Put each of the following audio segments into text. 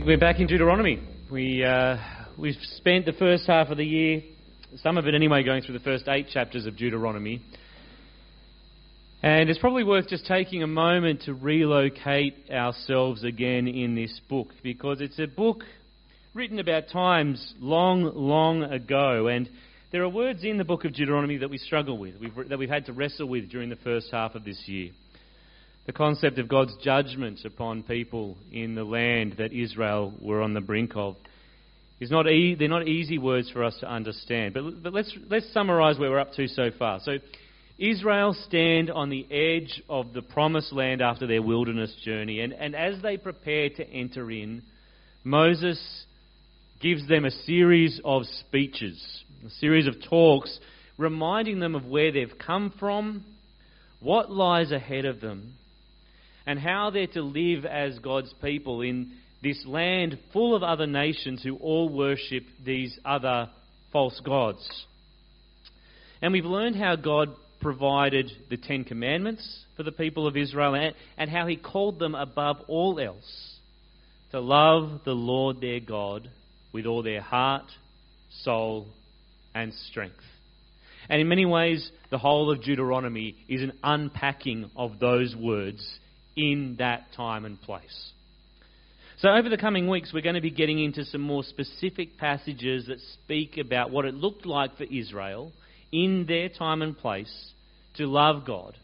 We're back in Deuteronomy. We, uh, we've spent the first half of the year, some of it anyway, going through the first eight chapters of Deuteronomy. And it's probably worth just taking a moment to relocate ourselves again in this book because it's a book written about times long, long ago. And there are words in the book of Deuteronomy that we struggle with, that we've had to wrestle with during the first half of this year the concept of God's judgment upon people in the land that Israel were on the brink of. Is not e- they're not easy words for us to understand. But, but let's, let's summarize where we're up to so far. So, Israel stand on the edge of the promised land after their wilderness journey. And, and as they prepare to enter in, Moses gives them a series of speeches, a series of talks, reminding them of where they've come from, what lies ahead of them, and how they're to live as God's people in this land full of other nations who all worship these other false gods. And we've learned how God provided the Ten Commandments for the people of Israel and, how He called them above all else to love the Lord their God with all their heart, soul, and strength. And in many ways, the whole of Deuteronomy is an unpacking of those words in that time and place. So, over the coming weeks, we're going to be getting into some more specific passages that speak about what it looked like for Israel in their time and place to love God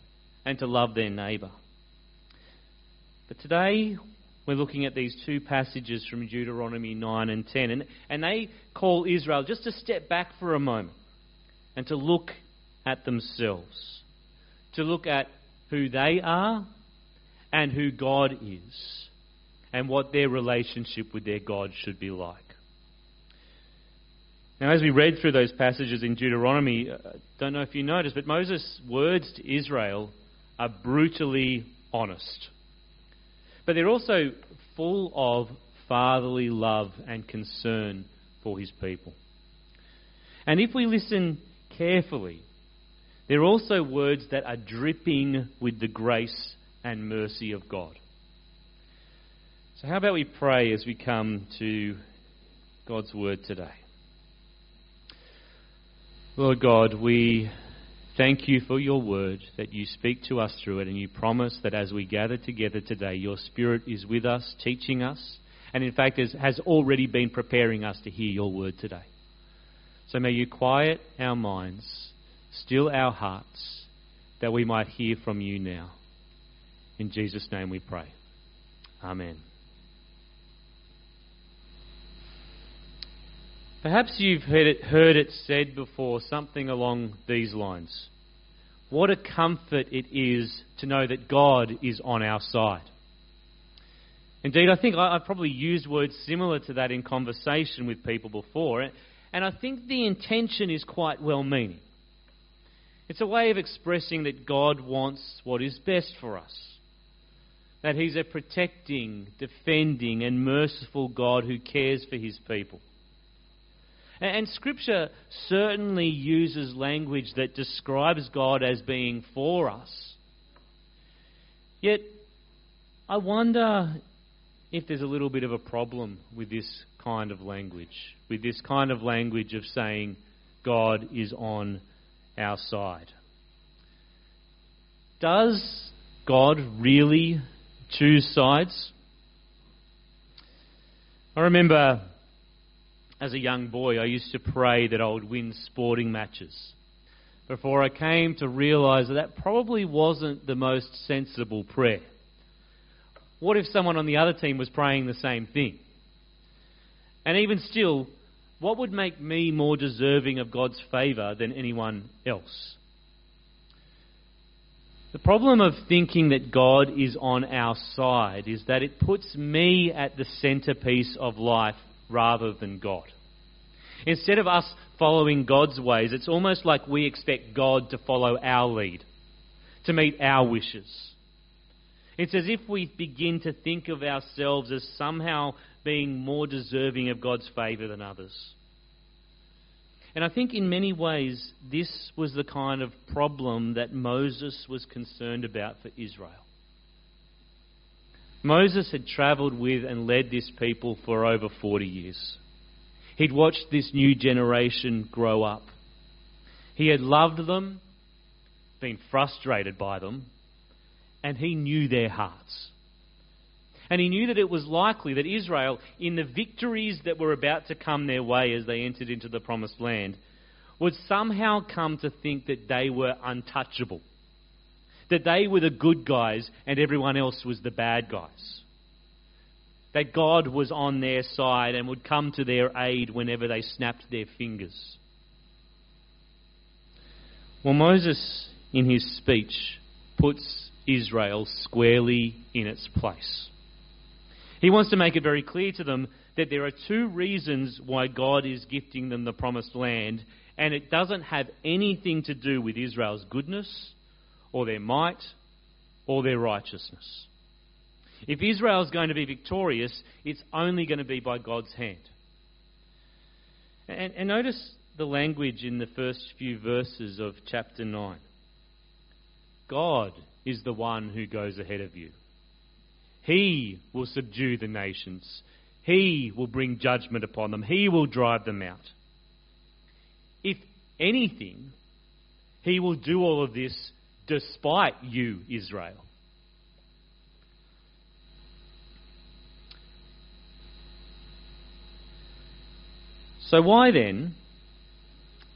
and to love their neighbour. But today, we're looking at these two passages from Deuteronomy 9 and 10, and, and they call Israel just to step back for a moment and to look at themselves, to look at who they are and who God is and what their relationship with their God should be like. Now, as we read through those passages in Deuteronomy, I uh, don't know if you noticed, but Moses' words to Israel are brutally honest. But they're also full of fatherly love and concern for his people. And if we listen carefully, they're also words that are dripping with the grace and mercy of God. So, how about we pray as we come to God's word today? Lord God, we thank you for your word, that you speak to us through it, and you promise that as we gather together today, your Spirit is with us, teaching us, and in fact has already been preparing us to hear your word today. So may you quiet our minds, still our hearts, that we might hear from you now. In Jesus' name we pray. Amen. Perhaps you've heard it, heard it said before, something along these lines. What a comfort it is to know that God is on our side. Indeed, I think I, have probably used words similar to that in conversation with people before, and I think the intention is quite well meaning. It's a way of expressing that God wants what is best for us that He's a protecting, defending, and merciful God who cares for His people. And, Scripture certainly uses language that describes God as being for us. Yet, I wonder if there's a little bit of a problem with this kind of language, with this kind of language of saying God is on our side. Does God really choose sides. I remember as a young boy, I used to pray that I would win sporting matches before I came to realise that that probably wasn't the most sensible prayer. What if someone on the other team was praying the same thing? And even still, what would make me more deserving of God's favour than anyone else? The problem of thinking that God is on our side is that it puts me at the centerpiece of life rather than God. Instead of us following God's ways, it's almost like we expect God to follow our lead, to meet our wishes. It's as if we begin to think of ourselves as somehow being more deserving of God's favour than others. And I think in many ways, this was the kind of problem that Moses was concerned about for Israel. Moses had travelled with and led this people for over 40 years. He'd watched this new generation grow up. He had loved them, been frustrated by them, and he knew their hearts. And he knew that it was likely that Israel, in the victories that were about to come their way as they entered into the promised land, would somehow come to think that they were untouchable that they were the good guys and everyone else was the bad guys. That God was on their side and would come to their aid whenever they snapped their fingers. Well, Moses, in his speech, puts Israel squarely in its place. He wants to make it very clear to them that there are two reasons why God is gifting them the promised land, and it doesn't have anything to do with Israel's goodness or their might or their righteousness. If Israel is going to be victorious, it's only going to be by God's hand. And, and notice the language in the first few verses of chapter 9. God is the one who goes ahead of you. He will subdue the nations. He will bring judgment upon them. He will drive them out. If anything, He will do all of this despite you, Israel. So, why then,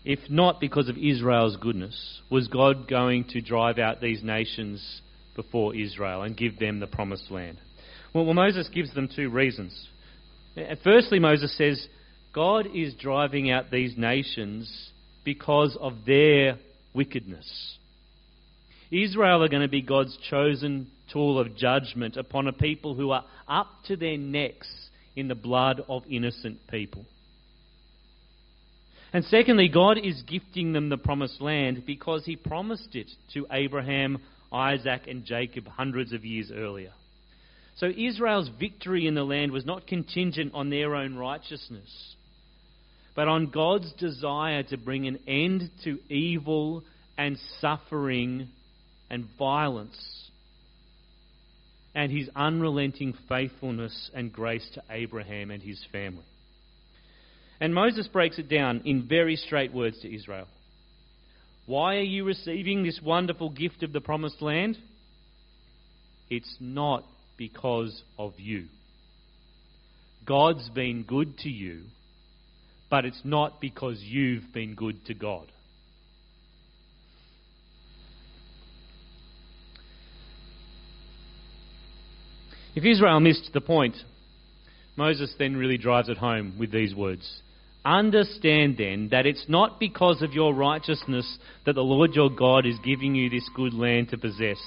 if not because of Israel's goodness, was God going to drive out these nations before Israel and give them the promised land? Well, well Moses gives them two reasons. Uh, firstly, Moses says, God is driving out these nations because of their wickedness. Israel are going to be God's chosen tool of judgment upon a people who are up to their necks in the blood of innocent people. And secondly, God is gifting them the promised land because He promised it to Abraham, Isaac, and Jacob hundreds of years earlier. So Israel's victory in the land was not contingent on their own righteousness, but on God's desire to bring an end to evil and suffering and violence, and his unrelenting faithfulness and grace to Abraham and his family. And Moses breaks it down in very straight words to Israel. Why are you receiving this wonderful gift of the promised land? It's not because of you. God's been good to you, but it's not because you've been good to God. If Israel missed the point, Moses then really drives it home with these words. Understand then that it's not because of your righteousness that the Lord your God is giving you this good land to possess,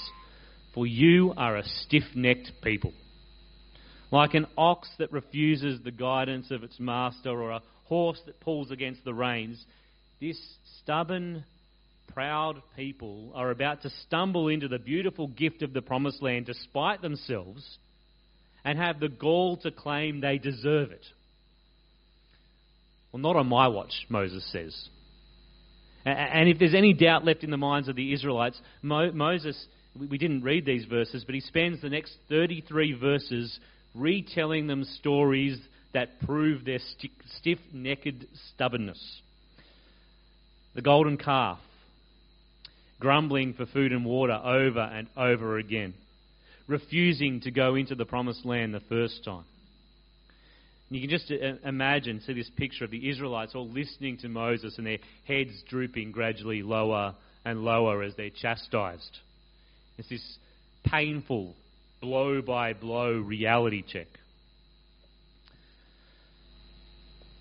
for you are a stiff necked people. Like an ox that refuses the guidance of its master or a horse that pulls against the reins, this stubborn, proud people are about to stumble into the beautiful gift of the promised land despite themselves and have the gall to claim they deserve it. Well, not on my watch, Moses says. And if there's any doubt left in the minds of the Israelites, Mo- Moses, we didn't read these verses, but he spends the next 33 verses retelling them stories that prove their stiff necked stubbornness. The golden calf, grumbling for food and water over and over again refusing to go into the promised land the first time. You can just uh, imagine, see this picture of the Israelites all listening to Moses and their heads drooping gradually lower and lower as they're chastised. It's this painful, blow by blow reality check.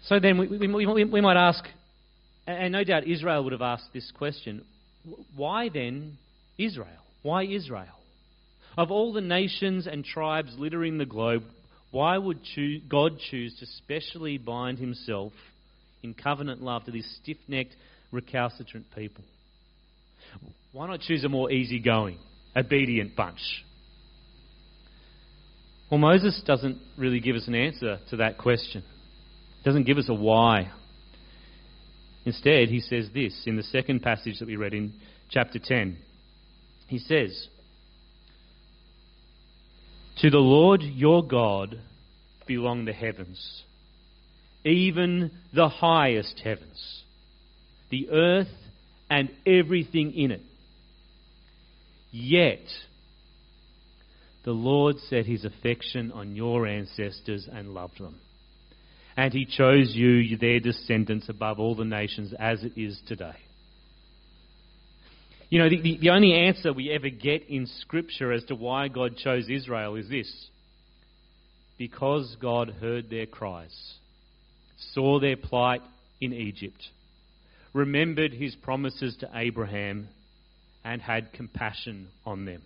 So then we, we, we, we might ask, and no doubt Israel would have asked this question why then Israel? Why Israel? Of all the nations and tribes littering the globe, Why would God choose to specially bind himself in covenant love to this stiff necked, recalcitrant people? Why not choose a more easygoing, obedient bunch? Well, Moses doesn't really give us an answer to that question. He doesn't give us a why. Instead, he says this in the second passage that we read in chapter 10. He says, To the Lord your God belong the heavens, even the highest heavens, the earth and everything in it. Yet, the Lord set his affection on your ancestors and loved them. And he chose you, their descendants, above all the nations as it is today. You know, the, the, the, only answer we ever get in Scripture as to why God chose Israel is this because God heard their cries, saw their plight in Egypt, remembered his promises to Abraham, and had compassion on them.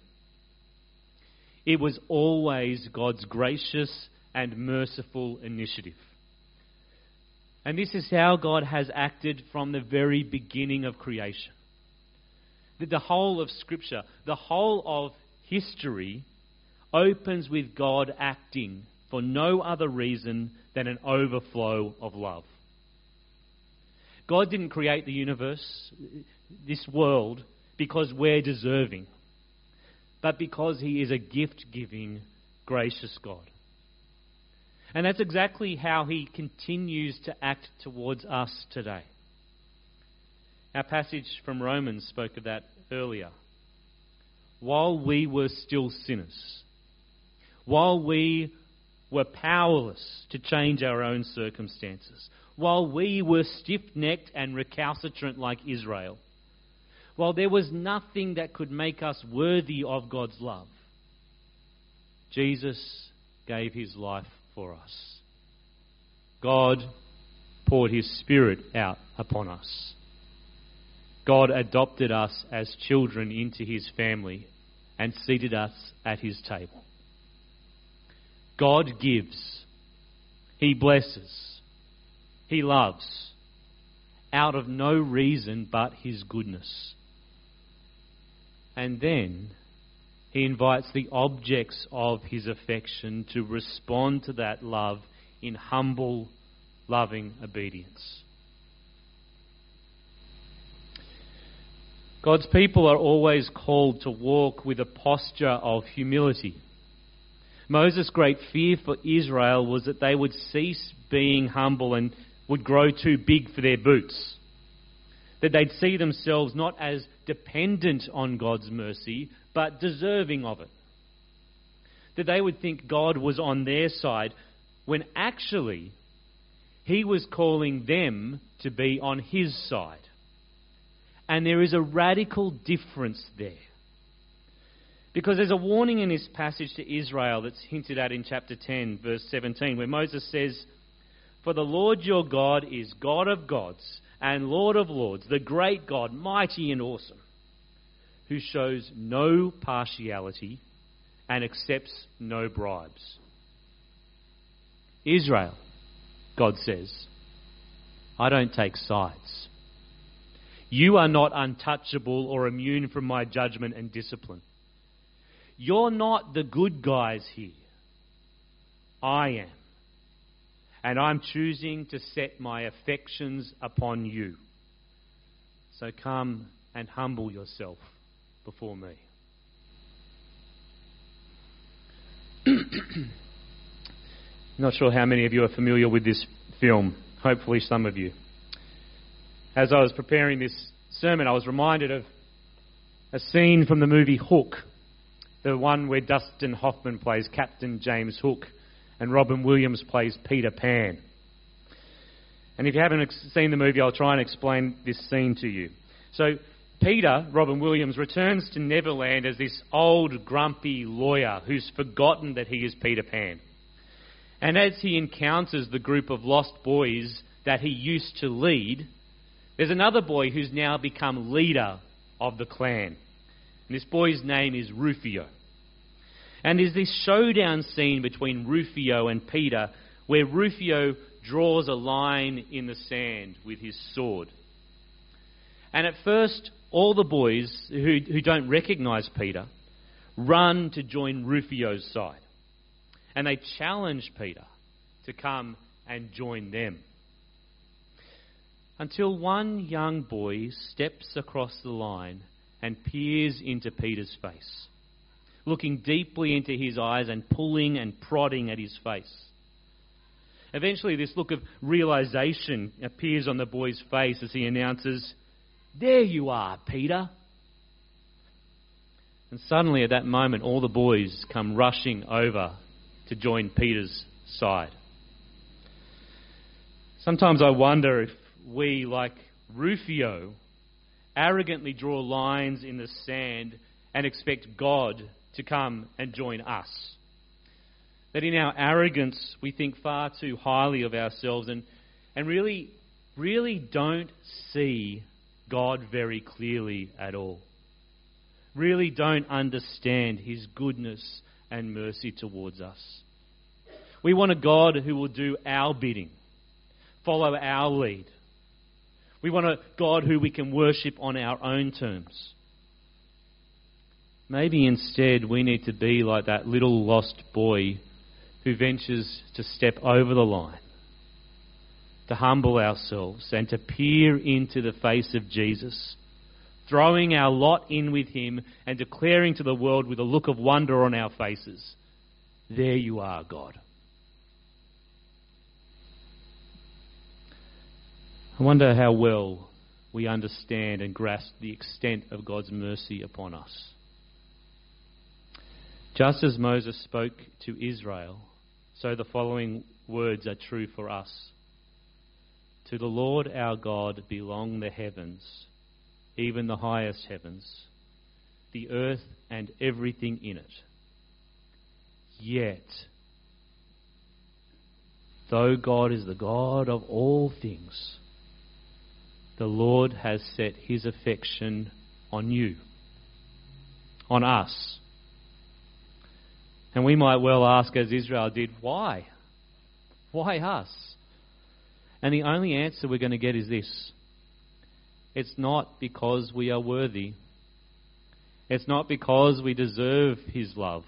It was always God's gracious and merciful initiative. And this is how God has acted from the very beginning of creation. That the whole of Scripture, the whole of history, opens with God acting for no other reason than an overflow of love. God didn't create the universe, this world, because we're deserving but because He is a gift giving, gracious God. And that's exactly how He continues to act towards us today. Our passage from Romans spoke of that earlier. While we were still sinners, while we were powerless to change our own circumstances, while we were stiff necked and recalcitrant like Israel, while there was nothing that could make us worthy of God's love, Jesus gave his life for us. God poured his Spirit out upon us. God adopted us as children into his family and seated us at his table. God gives, he blesses, he loves, out of no reason but his goodness. And then he invites the objects of his affection to respond to that love in humble, loving obedience. God's people are always called to walk with a posture of humility. Moses' great fear for Israel was that they would cease being humble and would grow too big for their boots that they'd see themselves not as dependent on God's mercy, but deserving of it. That they would think God was on their side when actually He was calling them to be on His side. And there is a radical difference there. Because there's a warning in this passage to Israel that's hinted at in chapter 10, verse 17, where Moses says, For the Lord your God is God of gods and Lord of lords, the great God, mighty and awesome, who shows no partiality and accepts no bribes. Israel, God says, I don't take sides. You are not untouchable or immune from my judgment and discipline. You're not the good guys here. I am and I'm choosing to set my affections upon you. So come and humble yourself before me. Not sure how many of you are familiar with this film. Hopefully, some of you. As I was preparing this sermon, I was reminded of a scene from the movie Hook, the one where Dustin Hoffman plays Captain James Hook and Robin Williams plays Peter Pan. And if you haven't seen the movie, I'll try and explain this scene to you. So, Peter, Robin Williams, returns to Neverland as this old, grumpy lawyer who's forgotten that he is Peter Pan. And as he encounters the group of lost boys that he used to lead, there's another boy who's now become leader of the clan. And this boy's name is Rufio. And there's this showdown scene between Rufio and Peter where Rufio draws a line in the sand with his sword. And at first, all the boys who, who don't recognize Peter run to join Rufio's side. And they challenge Peter to come and join them. Until one young boy steps across the line and peers into Peter's face, looking deeply into his eyes and pulling and prodding at his face. Eventually, this look of realization appears on the boy's face as he announces, There you are, Peter. And suddenly, at that moment, all the boys come rushing over to join Peter's side. Sometimes I wonder if we, like Rufio, arrogantly draw lines in the sand and expect God to come and join us. That in our arrogance, we think far too highly of ourselves and, and really, really don't see God very clearly at all. Really don't understand His goodness and mercy towards us. We want a God who will do our bidding, follow our lead. We want a God who we can worship on our own terms. Maybe instead we need to be like that little lost boy who ventures to step over the line, to humble ourselves and to peer into the face of Jesus, throwing our lot in with him and declaring to the world with a look of wonder on our faces, There you are, God. I wonder how well we understand and grasp the extent of God's mercy upon us. Just as Moses spoke to Israel, so the following words are true for us. To the Lord our God belong the heavens, even the highest heavens, the earth and everything in it. Yet, though God is the God of all things, the Lord has set his affection on you, on us. And we might well ask, as Israel did, why? Why us? And the only answer we're going to get is this it's not because we are worthy, it's not because we deserve his love.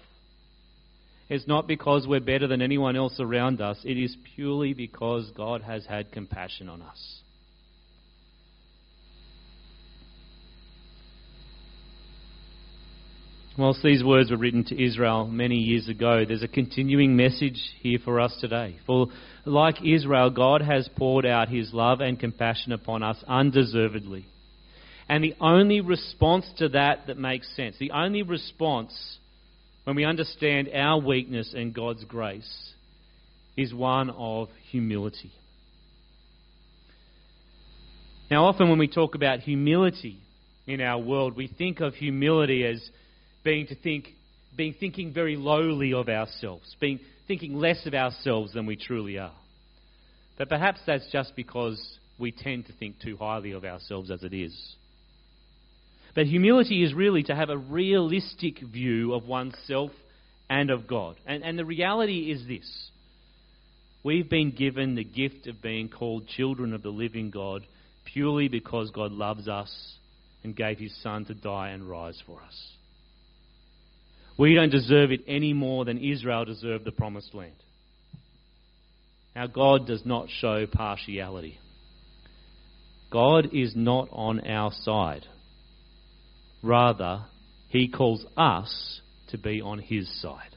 It's not because we're better than anyone else around us. It is purely because God has had compassion on us. Whilst these words were written to Israel many years ago, there's a continuing message here for us today. For like Israel, God has poured out his love and compassion upon us undeservedly. And the only response to that that makes sense, the only response when we understand our weakness and God's grace, is one of humility. Now, often when we talk about humility in our world, we think of humility as being to think, being thinking very lowly of ourselves, being thinking less of ourselves than we truly are. But perhaps that's just because we tend to think too highly of ourselves as it is. But humility is really to have a realistic view of oneself and of God. And, and the reality is this we've been given the gift of being called children of the living God purely because God loves us and gave his Son to die and rise for us. We don't deserve it any more than Israel deserved the promised land. Our God does not show partiality. God is not on our side. Rather, He calls us to be on His side.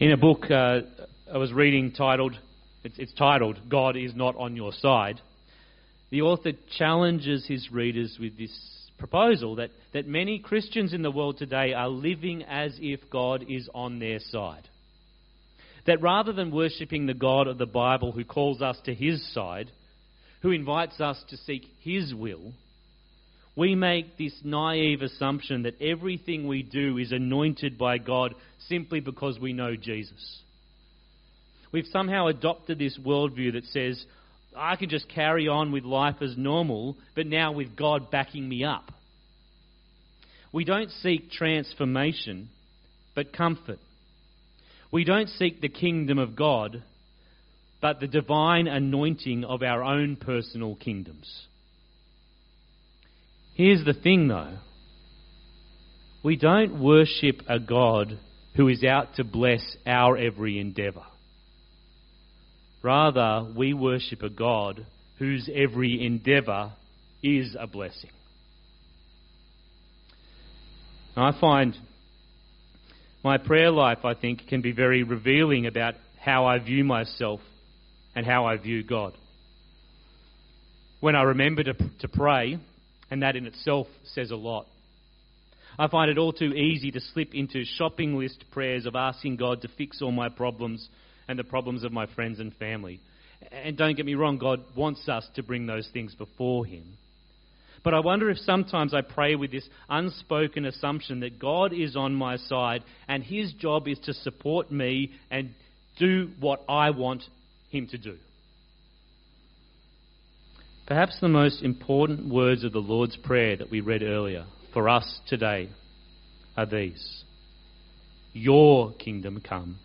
In a book uh, I was reading titled, it's, it's titled, God is Not on Your Side, the author challenges his readers with this proposal that, that many Christians in the world today are living as if God is on their side. That rather than worshipping the God of the Bible who calls us to his side, who invites us to seek his will, we make this naive assumption that everything we do is anointed by God simply because we know Jesus. We've somehow adopted this worldview that says, I can just carry on with life as normal, but now with God backing me up. We don't seek transformation, but comfort. We don't seek the kingdom of God, but the divine anointing of our own personal kingdoms. Here's the thing though we don't worship a God who is out to bless our every endeavour. Rather, we worship a God whose every endeavour is a blessing. I find my prayer life, I think, can be very revealing about how I view myself and how I view God. When I remember to, to pray, and that in itself says a lot. I find it all too easy to slip into shopping list prayers of asking God to fix all my problems and the problems of my friends and family. And don't get me wrong, God wants us to bring those things before Him. But I wonder if sometimes I pray with this unspoken assumption that God is on my side and His job is to support me and do what I want Him to do. Perhaps the most important words of the Lord's Prayer that we read earlier for us today are these Your kingdom come,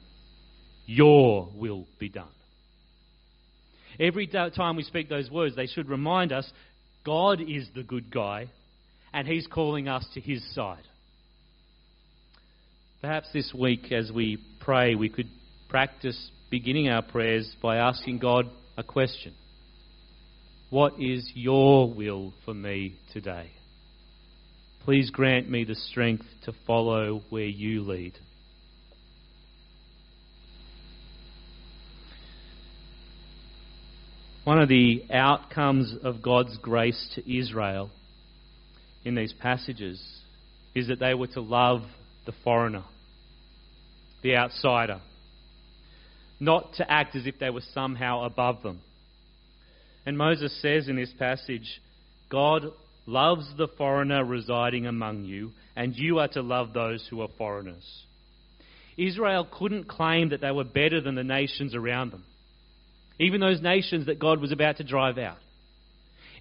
your will be done. Every time we speak those words, they should remind us God is the good guy and He's calling us to His side. Perhaps this week, as we pray, we could practice beginning our prayers by asking God a question What is your will for me today? Please grant me the strength to follow where you lead. One of the outcomes of God's grace to Israel in these passages is that they were to love the foreigner, the outsider, not to act as if they were somehow above them. And Moses says in this passage, God loves the foreigner residing among you, and you are to love those who are foreigners. Israel couldn't claim that they were better than the nations around them, even those nations that God was about to drive out.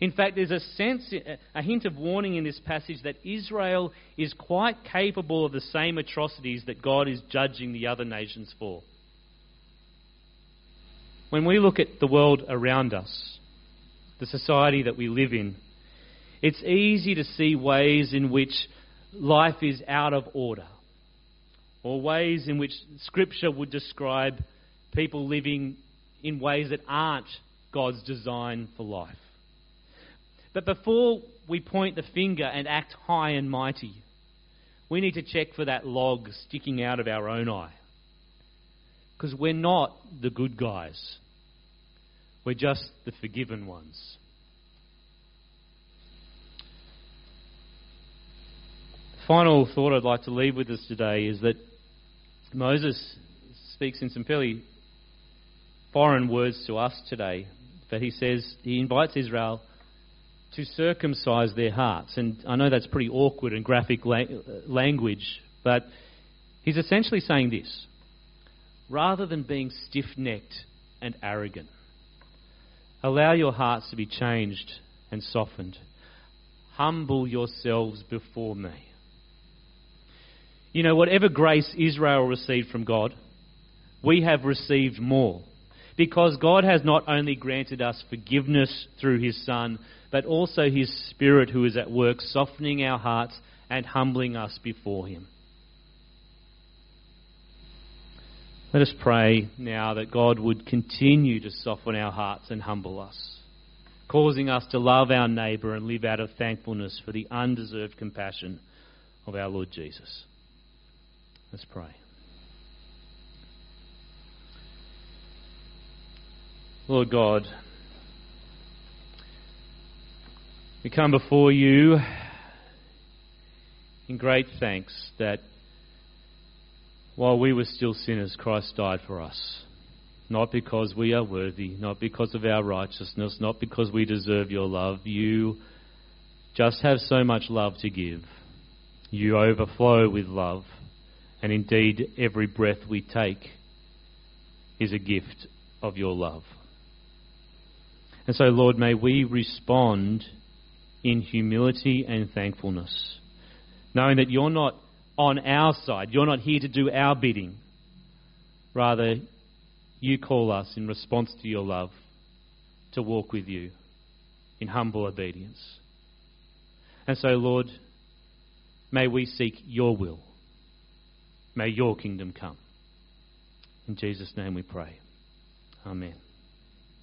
In fact, there's a sense, a hint of warning in this passage that Israel is quite capable of the same atrocities that God is judging the other nations for. When we look at the world around us, the society that we live in, it's easy to see ways in which life is out of order, or ways in which Scripture would describe people living in ways that aren't God's design for life. But before we point the finger and act high and mighty, we need to check for that log sticking out of our own eye. Because we're not the good guys, we're just the forgiven ones. final thought I'd like to leave with us today is that Moses speaks in some fairly foreign words to us today, but he says he invites Israel to circumcise their hearts. And I know that's pretty awkward and graphic la- language, but he's essentially saying this rather than being stiff necked and arrogant, allow your hearts to be changed and softened. Humble yourselves before me. You know, whatever grace Israel received from God, we have received more. Because God has not only granted us forgiveness through His Son, but also His Spirit who is at work softening our hearts and humbling us before Him. Let us pray now that God would continue to soften our hearts and humble us, causing us to love our neighbour and live out of thankfulness for the undeserved compassion of our Lord Jesus. Let's pray. Lord God, we come before you in great thanks that while we were still sinners, Christ died for us. Not because we are worthy, not because of our righteousness, not because we deserve your love. You just have so much love to give. You overflow with love. And indeed, every breath we take is a gift of your love. And so, Lord, may we respond in humility and thankfulness, knowing that you're not on our side, you're not here to do our bidding. Rather, you call us in response to your love to walk with you in humble obedience. And so, Lord, may we seek your will. May your kingdom come. In Jesus' name we pray. Amen.